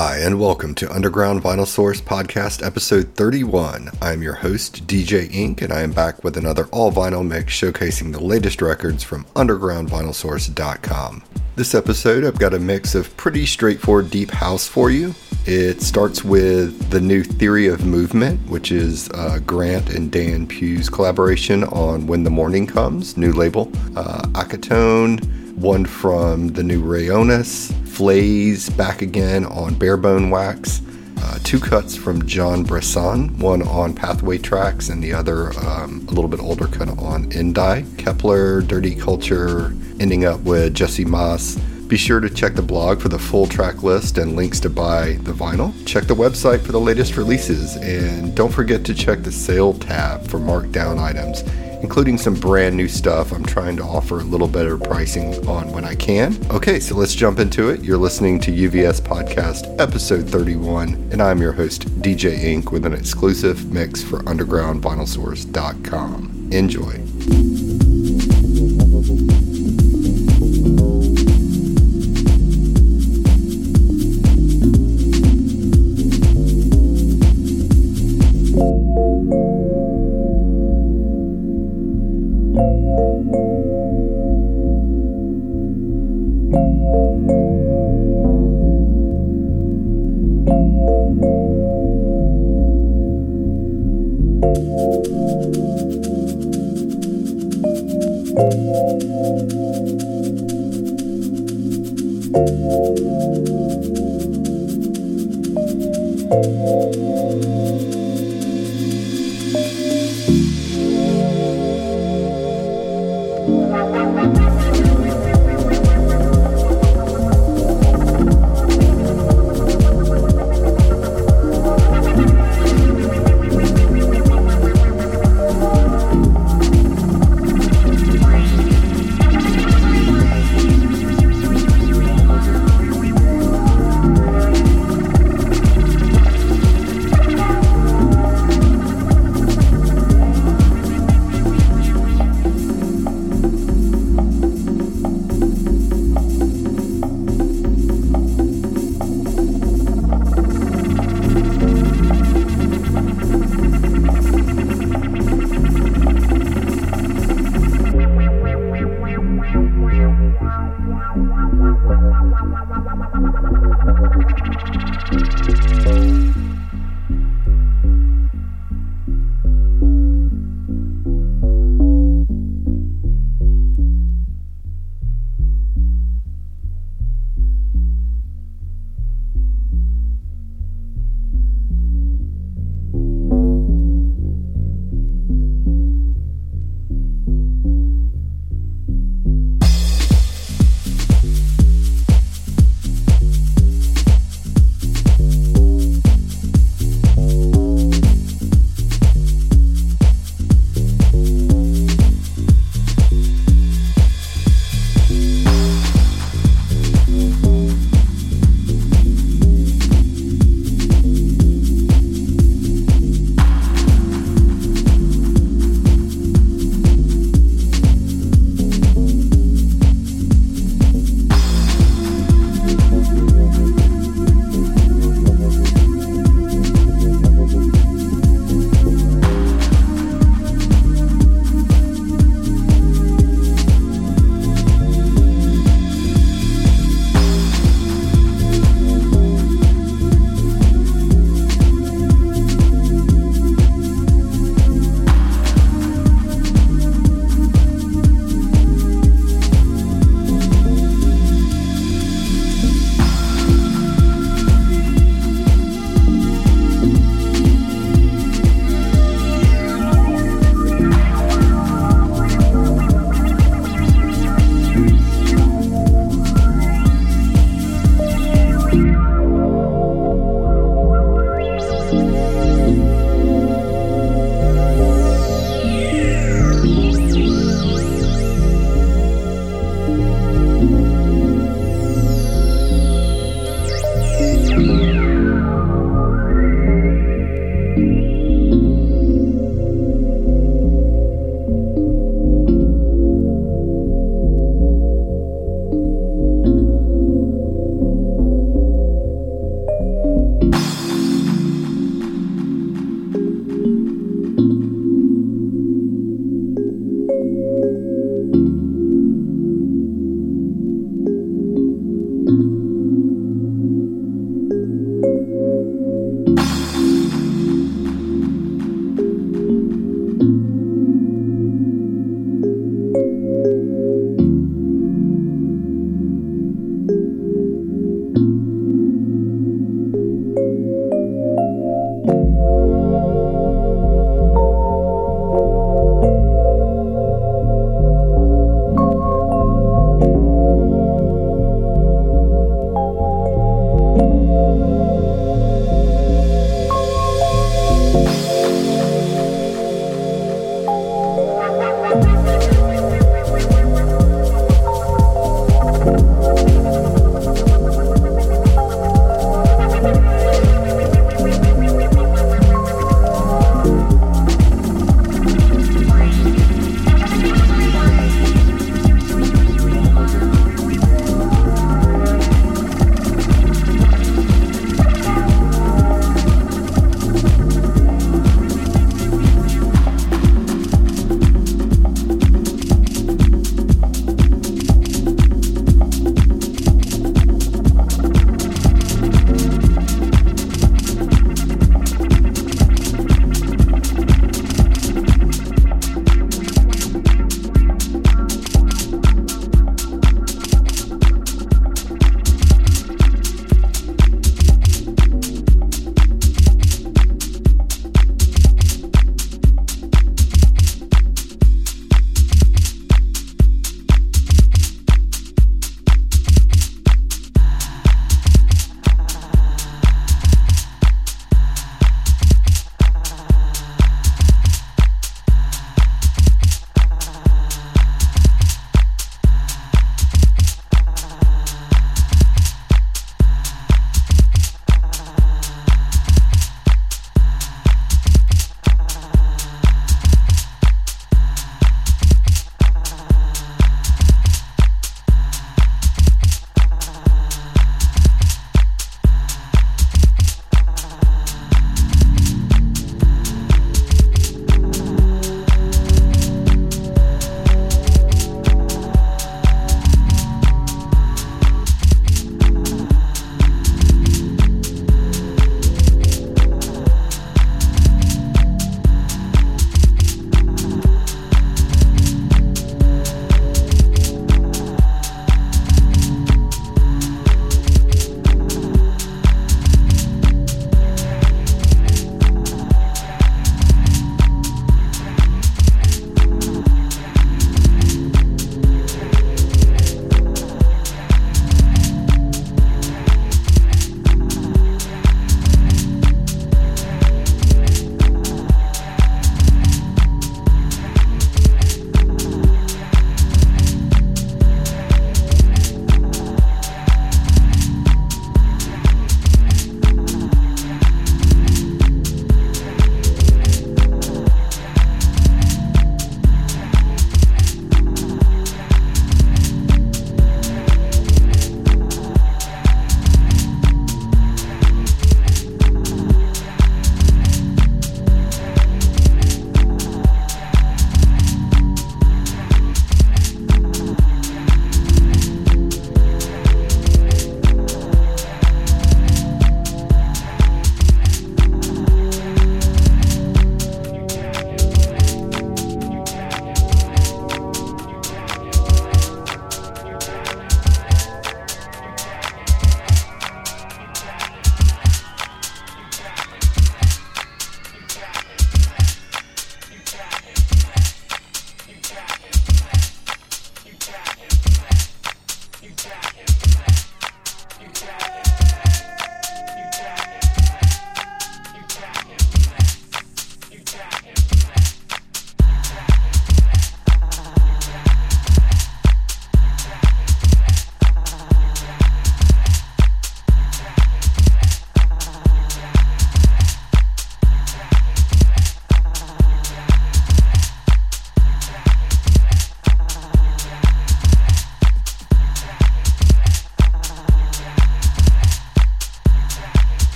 Hi, and welcome to Underground Vinyl Source Podcast, episode 31. I'm your host, DJ Ink, and I am back with another all vinyl mix showcasing the latest records from UndergroundVinylSource.com. This episode, I've got a mix of pretty straightforward deep house for you. It starts with the new Theory of Movement, which is uh, Grant and Dan Pugh's collaboration on When the Morning Comes, new label. Uh, Acetone, one from the new Rayones, Flays back again on Barebone Wax, uh, two cuts from John Bressan, one on Pathway Tracks and the other um, a little bit older cut on Indie, Kepler, Dirty Culture, ending up with Jesse Moss. Be sure to check the blog for the full track list and links to buy the vinyl. Check the website for the latest releases, and don't forget to check the sale tab for markdown items including some brand new stuff. I'm trying to offer a little better pricing on when I can. Okay, so let's jump into it. You're listening to UVS Podcast, episode 31, and I'm your host, DJ Ink, with an exclusive mix for UndergroundVinylSource.com. Enjoy.